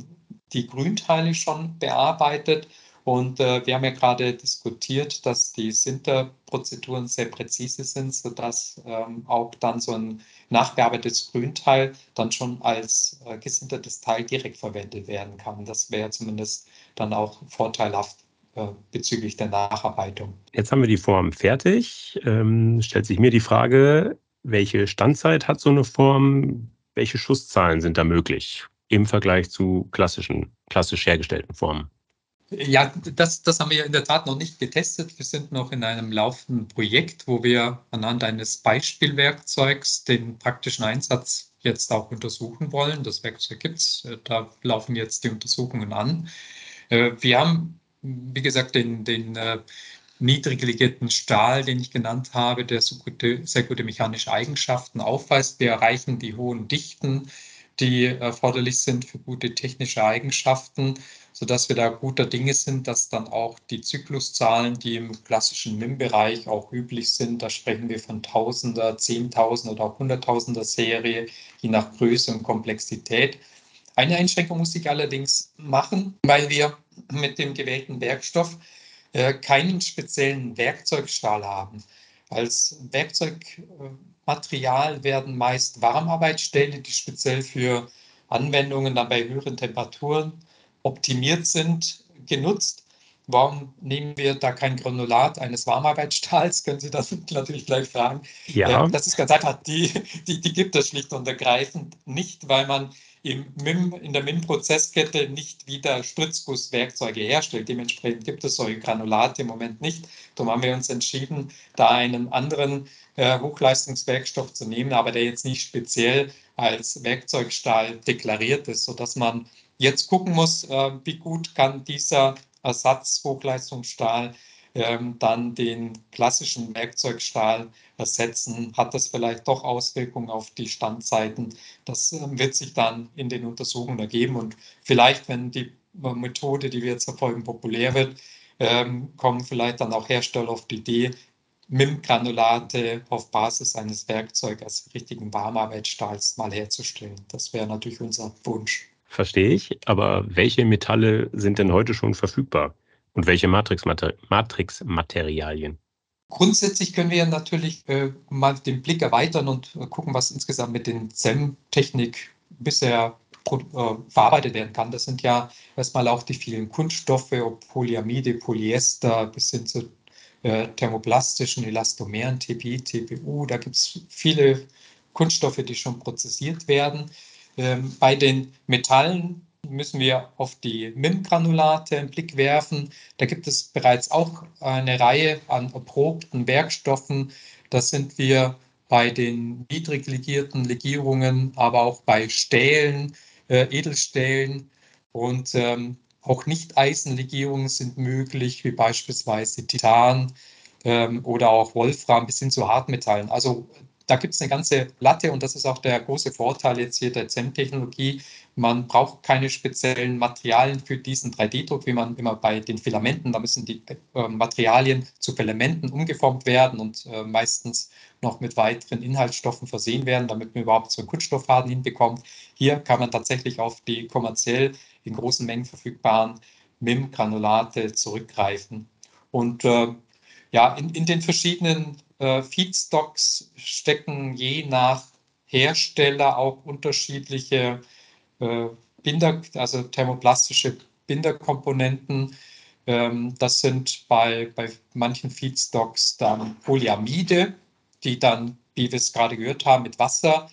die Grünteile schon bearbeitet Und äh, wir haben ja gerade diskutiert, dass die Sinterprozeduren sehr präzise sind, sodass ähm, auch dann so ein nachbearbeitetes Grünteil dann schon als äh, gesintertes Teil direkt verwendet werden kann. Das wäre zumindest dann auch vorteilhaft äh, bezüglich der Nacharbeitung. Jetzt haben wir die Form fertig. Ähm, stellt sich mir die Frage, welche Standzeit hat so eine Form? Welche Schusszahlen sind da möglich im Vergleich zu klassischen, klassisch hergestellten Formen? Ja, das, das haben wir in der Tat noch nicht getestet. Wir sind noch in einem laufenden Projekt, wo wir anhand eines Beispielwerkzeugs den praktischen Einsatz jetzt auch untersuchen wollen. Das Werkzeug gibt es, da laufen jetzt die Untersuchungen an. Äh, wir haben, wie gesagt, den, den äh, niedrig legierten Stahl, den ich genannt habe, der so gute, sehr gute mechanische Eigenschaften aufweist. Wir erreichen die hohen Dichten, die erforderlich sind für gute technische Eigenschaften sodass wir da guter Dinge sind, dass dann auch die Zykluszahlen, die im klassischen MIM-Bereich auch üblich sind, da sprechen wir von Tausender, Zehntausender oder auch Hunderttausender Serie, je nach Größe und Komplexität. Eine Einschränkung muss ich allerdings machen, weil wir mit dem gewählten Werkstoff äh, keinen speziellen Werkzeugstahl haben. Als Werkzeugmaterial werden meist Warmarbeitsstähle, die speziell für Anwendungen dann bei höheren Temperaturen optimiert sind, genutzt. Warum nehmen wir da kein Granulat eines Warmarbeitsstahls? Können Sie das natürlich gleich fragen. Ja. Das ist ganz einfach, die, die, die gibt es schlicht und ergreifend nicht, weil man im MIM, in der MIM-Prozesskette nicht wieder Spritzgusswerkzeuge herstellt. Dementsprechend gibt es solche Granulate im Moment nicht. Darum haben wir uns entschieden, da einen anderen äh, Hochleistungswerkstoff zu nehmen, aber der jetzt nicht speziell als Werkzeugstahl deklariert ist, sodass man jetzt gucken muss, äh, wie gut kann dieser Ersatz-Hochleistungsstahl ähm, dann den klassischen Werkzeugstahl ersetzen. Hat das vielleicht doch Auswirkungen auf die Standzeiten? Das ähm, wird sich dann in den Untersuchungen ergeben. Und vielleicht, wenn die Methode, die wir jetzt verfolgen, populär wird, ähm, kommen vielleicht dann auch Hersteller auf die Idee, MIM-Granulate auf Basis eines Werkzeugs als richtigen Warmarbeitsstahls mal herzustellen. Das wäre natürlich unser Wunsch. Verstehe ich, aber welche Metalle sind denn heute schon verfügbar und welche Matrixmaterialien? Grundsätzlich können wir natürlich äh, mal den Blick erweitern und äh, gucken, was insgesamt mit den ZEM-Technik bisher äh, verarbeitet werden kann. Das sind ja erstmal auch die vielen Kunststoffe, ob Polyamide, Polyester bis hin zu äh, thermoplastischen Elastomeren, TPI, TPU. Da gibt es viele Kunststoffe, die schon prozessiert werden. Ähm, bei den Metallen müssen wir auf die MIM-Granulate einen Blick werfen. Da gibt es bereits auch eine Reihe an erprobten Werkstoffen. Da sind wir bei den niedrig legierten Legierungen, aber auch bei Stählen, äh, Edelstählen und ähm, auch Nicht-Eisenlegierungen sind möglich, wie beispielsweise Titan ähm, oder auch Wolfram bis hin zu Hartmetallen. Also da gibt es eine ganze Latte und das ist auch der große Vorteil jetzt hier der ZEM-Technologie. Man braucht keine speziellen Materialien für diesen 3D-Druck, wie man immer bei den Filamenten, da müssen die äh, Materialien zu Filamenten umgeformt werden und äh, meistens noch mit weiteren Inhaltsstoffen versehen werden, damit man überhaupt so einen Kunststofffaden hinbekommt. Hier kann man tatsächlich auf die kommerziell in großen Mengen verfügbaren MIM-Granulate zurückgreifen. Und äh, ja, in, in den verschiedenen äh, Feedstocks stecken je nach Hersteller auch unterschiedliche äh, Binder, also thermoplastische Binderkomponenten. Ähm, das sind bei, bei manchen Feedstocks dann Polyamide, die dann, wie wir es gerade gehört haben, mit Wasser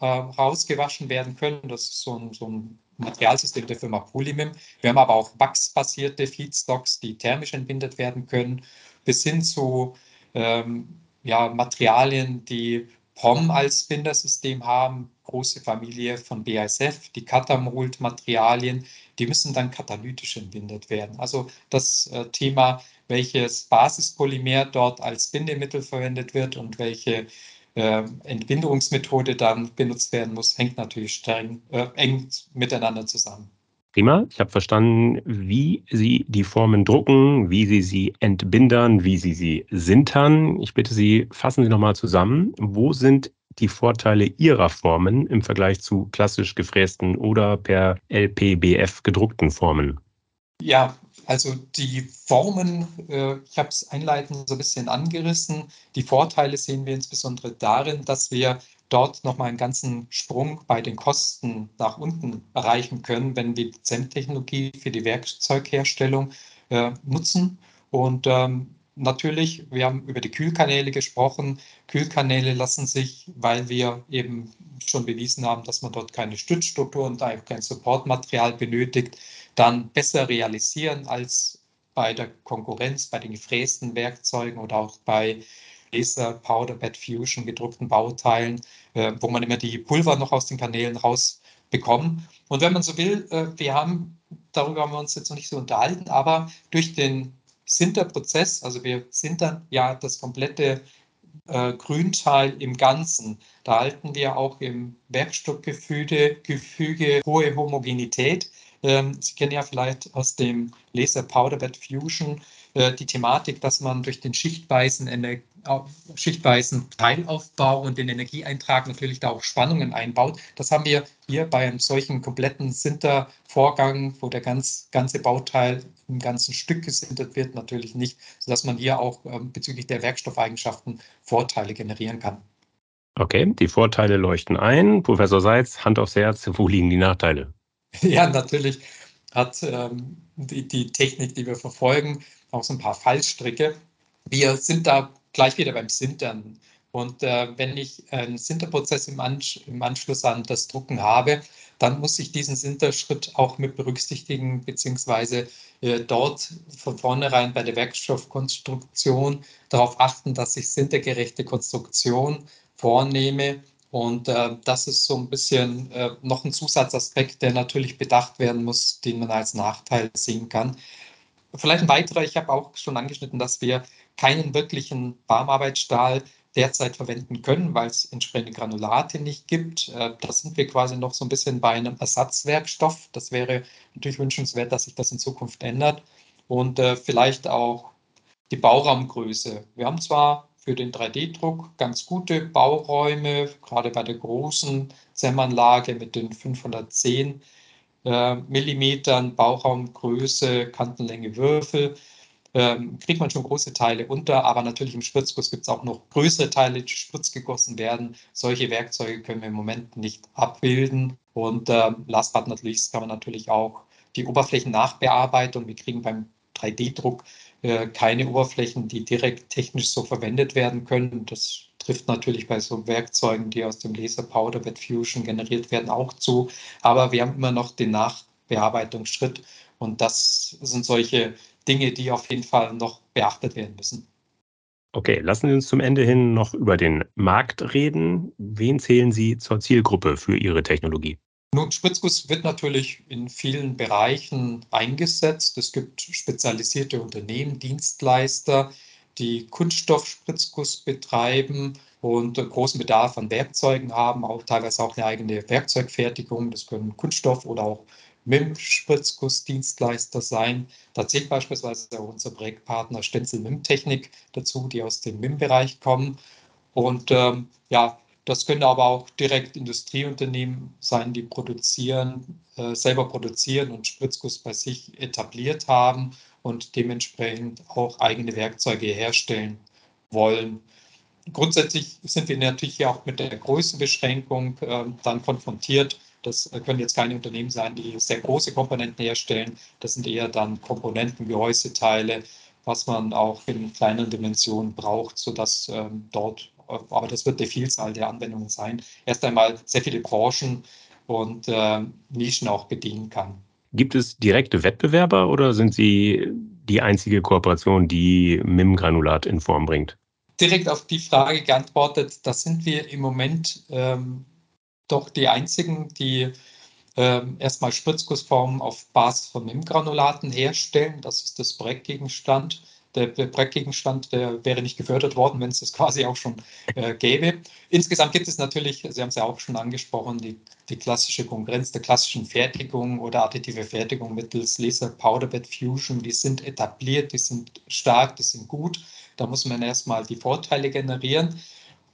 äh, rausgewaschen werden können. Das ist so ein, so ein Materialsystem der Firma Polymim. Wir haben aber auch wachsbasierte Feedstocks, die thermisch entbindet werden können, bis hin zu ähm, ja, Materialien, die POM als Bindersystem haben, große Familie von BASF, die Katamold-Materialien, die müssen dann katalytisch entbindet werden. Also das äh, Thema, welches Basispolymer dort als Bindemittel verwendet wird und welche äh, Entbindungsmethode dann benutzt werden muss, hängt natürlich streng, äh, eng miteinander zusammen. Prima. Ich habe verstanden, wie Sie die Formen drucken, wie Sie sie entbindern, wie Sie sie sintern. Ich bitte Sie, fassen Sie nochmal zusammen. Wo sind die Vorteile Ihrer Formen im Vergleich zu klassisch gefrästen oder per LPBF gedruckten Formen? Ja, Also die Formen, äh, ich habe es einleitend so ein bisschen angerissen. Die Vorteile sehen wir insbesondere darin, dass wir dort nochmal einen ganzen Sprung bei den Kosten nach unten erreichen können, wenn wir die ZEM-Technologie für die Werkzeugherstellung äh, nutzen. Und ähm, natürlich, wir haben über die Kühlkanäle gesprochen. Kühlkanäle lassen sich, weil wir eben schon bewiesen haben, dass man dort keine Stützstruktur und kein Supportmaterial benötigt, dann besser realisieren als bei der Konkurrenz, bei den gefrästen Werkzeugen oder auch bei Laser, Powder Bed Fusion gedruckten Bauteilen, äh, wo man immer die Pulver noch aus den Kanälen rausbekommt. Und wenn man so will, äh, wir haben, darüber haben wir uns jetzt noch nicht so unterhalten, aber durch den Sinterprozess, also wir sintern ja das komplette äh, Grünteil im Ganzen. Da halten wir auch im Werkstoffgefüge Gefüge hohe Homogenität. Ähm, Sie kennen ja vielleicht aus dem Laser Powder Bed Fusion äh, die Thematik, dass man durch den schichtweisen, schichtweisen Teilaufbau und den Energieeintrag natürlich da auch Spannungen einbaut. Das haben wir hier bei einem solchen kompletten Sintervorgang, wo der ganz, ganze Bauteil im ganzen Stück gesintert wird, natürlich nicht, sodass man hier auch ähm, bezüglich der Werkstoffeigenschaften Vorteile generieren kann. Okay, die Vorteile leuchten ein. Professor Seitz, Hand aufs Herz, wo liegen die Nachteile? Ja, natürlich hat ähm, die, die Technik, die wir verfolgen, auch so ein paar Fallstricke. Wir sind da gleich wieder beim Sintern. Und äh, wenn ich einen Sinterprozess im, Ansch im, Anschluss an das Drucken habe, dann muss ich diesen Sinterschritt auch mit berücksichtigen, beziehungsweise äh, dort von vornherein bei der Werkstoffkonstruktion darauf achten, dass ich sintergerechte Konstruktion vornehme. Und äh, das ist so ein bisschen äh, noch ein Zusatzaspekt, der natürlich bedacht werden muss, den man als Nachteil sehen kann. Vielleicht ein weiterer, ich habe auch schon angeschnitten, dass wir keinen wirklichen Warmarbeitsstahl derzeit verwenden können, weil es entsprechende Granulate nicht gibt. Äh, da sind wir quasi noch so ein bisschen bei einem Ersatzwerkstoff. Das wäre natürlich wünschenswert, dass sich das in Zukunft ändert. Und äh, vielleicht auch die Bauraumgröße. Wir haben zwar für den 3D-Druck ganz gute Bauräume, gerade bei der großen ZEM-Anlage mit den 510 äh, Millimetern Bauchraumgröße, Kantenlänge, Würfel. Ähm, kriegt man schon große Teile unter, aber natürlich im Spritzguss gibt es auch noch größere Teile, die spritzgegossen werden. Solche Werkzeuge können wir im Moment nicht abbilden. Und äh, last but not least kann man natürlich auch die Oberflächennachbearbeitung. Wir kriegen beim 3D-Druck äh, keine Oberflächen, die direkt technisch so verwendet werden können. Das trifft natürlich bei so Werkzeugen, die aus dem Laser Powder Bed Fusion generiert werden, auch zu. Aber wir haben immer noch den Nachbearbeitungsschritt und das sind solche Dinge, die auf jeden Fall noch beachtet werden müssen. Okay, lassen Sie uns zum Ende hin noch über den Markt reden. Wen zählen Sie zur Zielgruppe für Ihre Technologie? Nun, Spritzguss wird natürlich in vielen Bereichen eingesetzt. Es gibt spezialisierte Unternehmen, Dienstleister, die Kunststoffspritzguss betreiben und großen Bedarf an Werkzeugen haben, auch teilweise auch eine eigene Werkzeugfertigung. Das können Kunststoff oder auch MIM-Spritzgussdienstleister sein. Da zählt beispielsweise auch unser Projektpartner Stenzel MIM-Technik dazu, die aus dem MIM-Bereich kommen. Und ähm, ja, das können aber auch direkt Industrieunternehmen sein, die produzieren, äh, selber produzieren und Spritzguss bei sich etabliert haben und dementsprechend auch eigene Werkzeuge herstellen wollen. Grundsätzlich sind wir natürlich auch mit der Größenbeschränkung äh, dann konfrontiert. Das können jetzt keine Unternehmen sein, die sehr große Komponenten herstellen. Das sind eher dann Komponenten, Gehäuseteile, was man auch in kleineren Dimensionen braucht, sodass ähm, dort, aber das wird die Vielzahl der Anwendungen sein, erst einmal sehr viele Branchen und äh, Nischen auch bedienen kann. Gibt es direkte Wettbewerber oder sind Sie die einzige Kooperation, die MIM-Granulat in Form bringt? Direkt auf die Frage geantwortet, das sind wir im Moment ähm, doch die einzigen, die ähm, erstmal Spritzgussformen auf Basis von MIM-Granulaten herstellen. Das ist das Projektgegenstand der, der wäre nicht gefördert worden, wenn es das quasi auch schon äh, gäbe. Insgesamt gibt es natürlich, Sie haben es ja auch schon angesprochen, die, die klassische Konkurrenz der klassischen Fertigung oder additive Fertigung mittels Laser Powder Bed Fusion. Die sind etabliert, die sind stark, die sind gut. Da muss man erstmal die Vorteile generieren.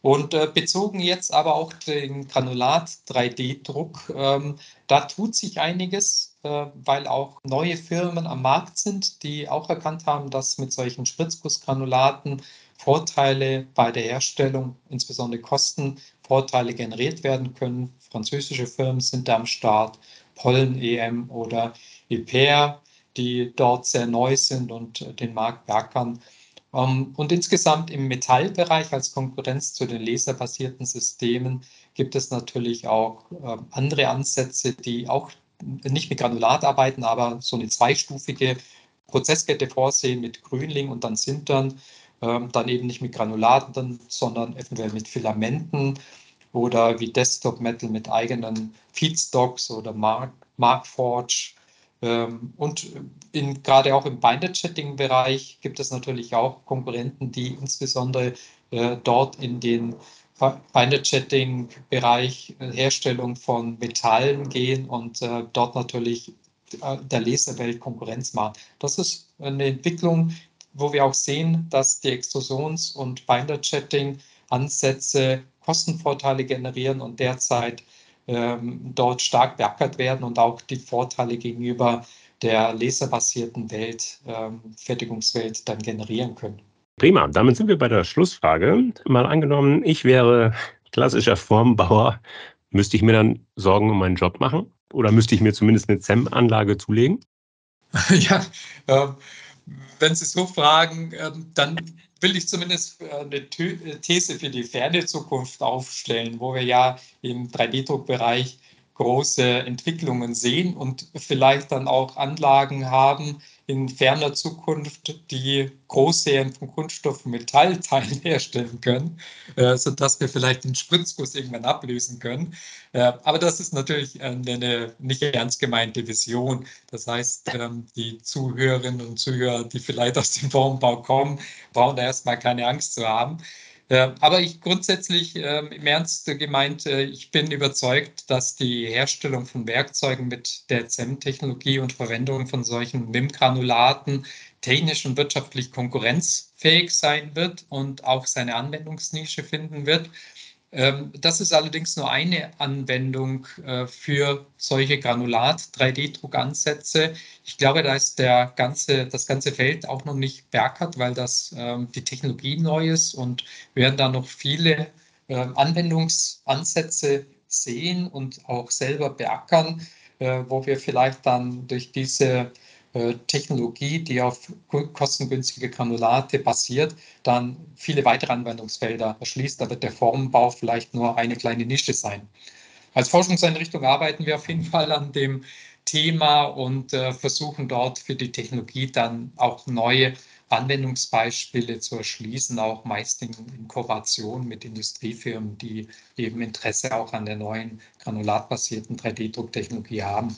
Und äh, bezogen jetzt aber auch den Granulat-3D-Druck, ähm, da tut sich einiges, äh, weil auch neue Firmen am Markt sind, die auch erkannt haben, dass mit solchen Spritzgussgranulaten Vorteile bei der Herstellung, insbesondere Kostenvorteile generiert werden können. Französische Firmen sind da am Start, Pollen EM oder IPER, die dort sehr neu sind und den Markt beackern. Ähm, und insgesamt im Metallbereich als Konkurrenz zu den laserbasierten Systemen gibt es natürlich auch ähm, andere Ansätze, die auch nicht mit Granulat arbeiten, aber so eine zweistufige Prozesskette vorsehen mit Grünling und dann Sintern, ähm, dann eben nicht mit Granulaten, sondern eventuell mit Filamenten oder wie Desktop Metal mit eigenen Feedstocks oder Mark, Markforge und in, gerade auch im Binder-Chatting-Bereich gibt es natürlich auch Konkurrenten, die insbesondere äh, dort in den Binder-Chatting-Bereich äh, Herstellung von Metallen gehen und äh, dort natürlich der Laserwelt Konkurrenz machen. Das ist eine Entwicklung, wo wir auch sehen, dass die Extrusions- und Binder-Chatting-Ansätze Kostenvorteile generieren und derzeit ähm, dort stark beackert werden und auch die Vorteile gegenüber der laserbasierten Welt, ähm, Fertigungswelt dann generieren können. Prima, damit sind wir bei der Schlussfrage. Mal angenommen, ich wäre klassischer Formbauer, müsste ich mir dann Sorgen um meinen Job machen? Oder müsste ich mir zumindest eine ZEM-Anlage zulegen? ja, äh, wenn Sie so fragen, äh, dann will ich zumindest äh, eine äh, These für die ferne Zukunft aufstellen, wo wir ja im 3D-Druckbereich große Entwicklungen sehen und vielleicht dann auch Anlagen haben in ferner Zukunft, die Großserien von Kunststoff- und Metallteilen herstellen können, äh, sodass wir vielleicht den Spritzguss irgendwann ablösen können. Äh, aber das ist natürlich eine nicht ernst gemeinte Vision. Das heißt, ähm, die Zuhörerinnen und Zuhörer, die vielleicht aus dem Formbau kommen, brauchen da erstmal keine Angst zu haben. Aber ich grundsätzlich äh, im Ernst gemeint, äh, ich bin überzeugt, dass die Herstellung von Werkzeugen mit der ZEM-Technologie und Verwendung von solchen MIM-Granulaten technisch und wirtschaftlich konkurrenzfähig sein wird und auch seine Anwendungsnische finden wird. Ähm, das ist allerdings nur eine Anwendung äh, für solche Granulat-3D-Druckansätze. Ich glaube, da ist der ganze, das ganze Feld auch noch nicht beackert, weil das ähm, die Technologie neu ist und wir werden da noch viele ähm, Anwendungsansätze sehen und auch selber beackern, äh, wo wir vielleicht dann durch diese Technologie, die auf kostengünstige Granulate basiert, dann viele weitere Anwendungsfelder erschließt. Da wird der Formbau vielleicht nur eine kleine Nische sein. Als Forschungseinrichtung arbeiten wir auf jeden Fall an dem Thema und äh, versuchen dort für die Technologie dann auch neue Anwendungsbeispiele zu erschließen, auch meist in, Kooperation mit Industriefirmen, die eben Interesse auch an der neuen granulatbasierten 3D-Drucktechnologie haben.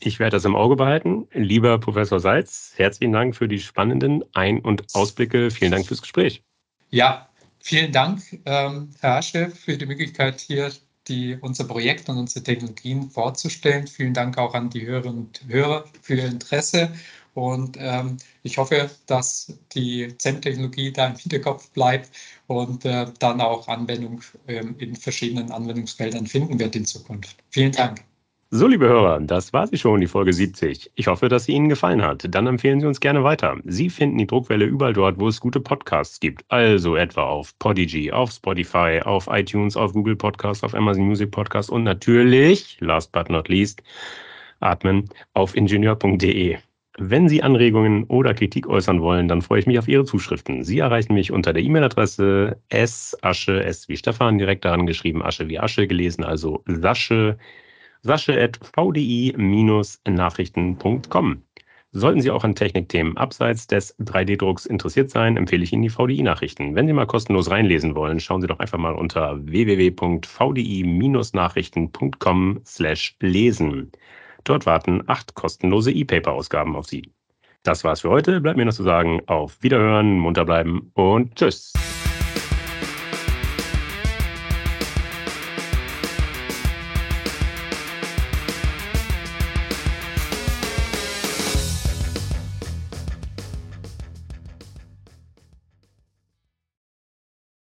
Ich werde das im Auge behalten. Lieber Professor Seitz, herzlichen Dank für die spannenden Ein- und Ausblicke. Vielen Dank fürs Gespräch. Ja, vielen Dank, ähm, Herr Asche, für die Möglichkeit, hier die, unser Projekt und unsere Technologien vorzustellen. Vielen Dank auch an die Hörerinnen und Hörer für Ihr Interesse. Und ähm, ich hoffe, dass die ZEM-Technologie da im Hinterkopf bleibt und äh, dann auch Anwendung ähm, in verschiedenen Anwendungsfeldern finden wird in Zukunft. Vielen Dank. So, liebe Hörer, das war sie schon, die Folge 70. Ich hoffe, dass sie Ihnen gefallen hat. Dann empfehlen Sie uns gerne weiter. Sie finden die Druckwelle überall dort, wo es gute Podcasts gibt. Also etwa auf Podigy, auf Spotify, auf iTunes, auf Google Podcasts, auf Amazon Music Podcast und natürlich, last but not least, atmen auf ingenieur.de. Wenn Sie Anregungen oder Kritik äußern wollen, dann freue ich mich auf Ihre Zuschriften. Sie erreichen mich unter der E-Mail-Adresse sasche, s wie Stefan, direkt daran geschrieben, Asche wie Asche gelesen, also sasche sasche.vdi-nachrichten.com. Sollten Sie auch an Technikthemen abseits des 3D-Drucks interessiert sein, empfehle ich Ihnen die VDI-Nachrichten. Wenn Sie mal kostenlos reinlesen wollen, schauen Sie doch einfach mal unter www.vdi-nachrichten.com/lesen. Dort warten acht kostenlose E-Paper-Ausgaben auf Sie. Das war's für heute. Bleibt mir noch zu sagen, auf Wiederhören, munter bleiben und tschüss.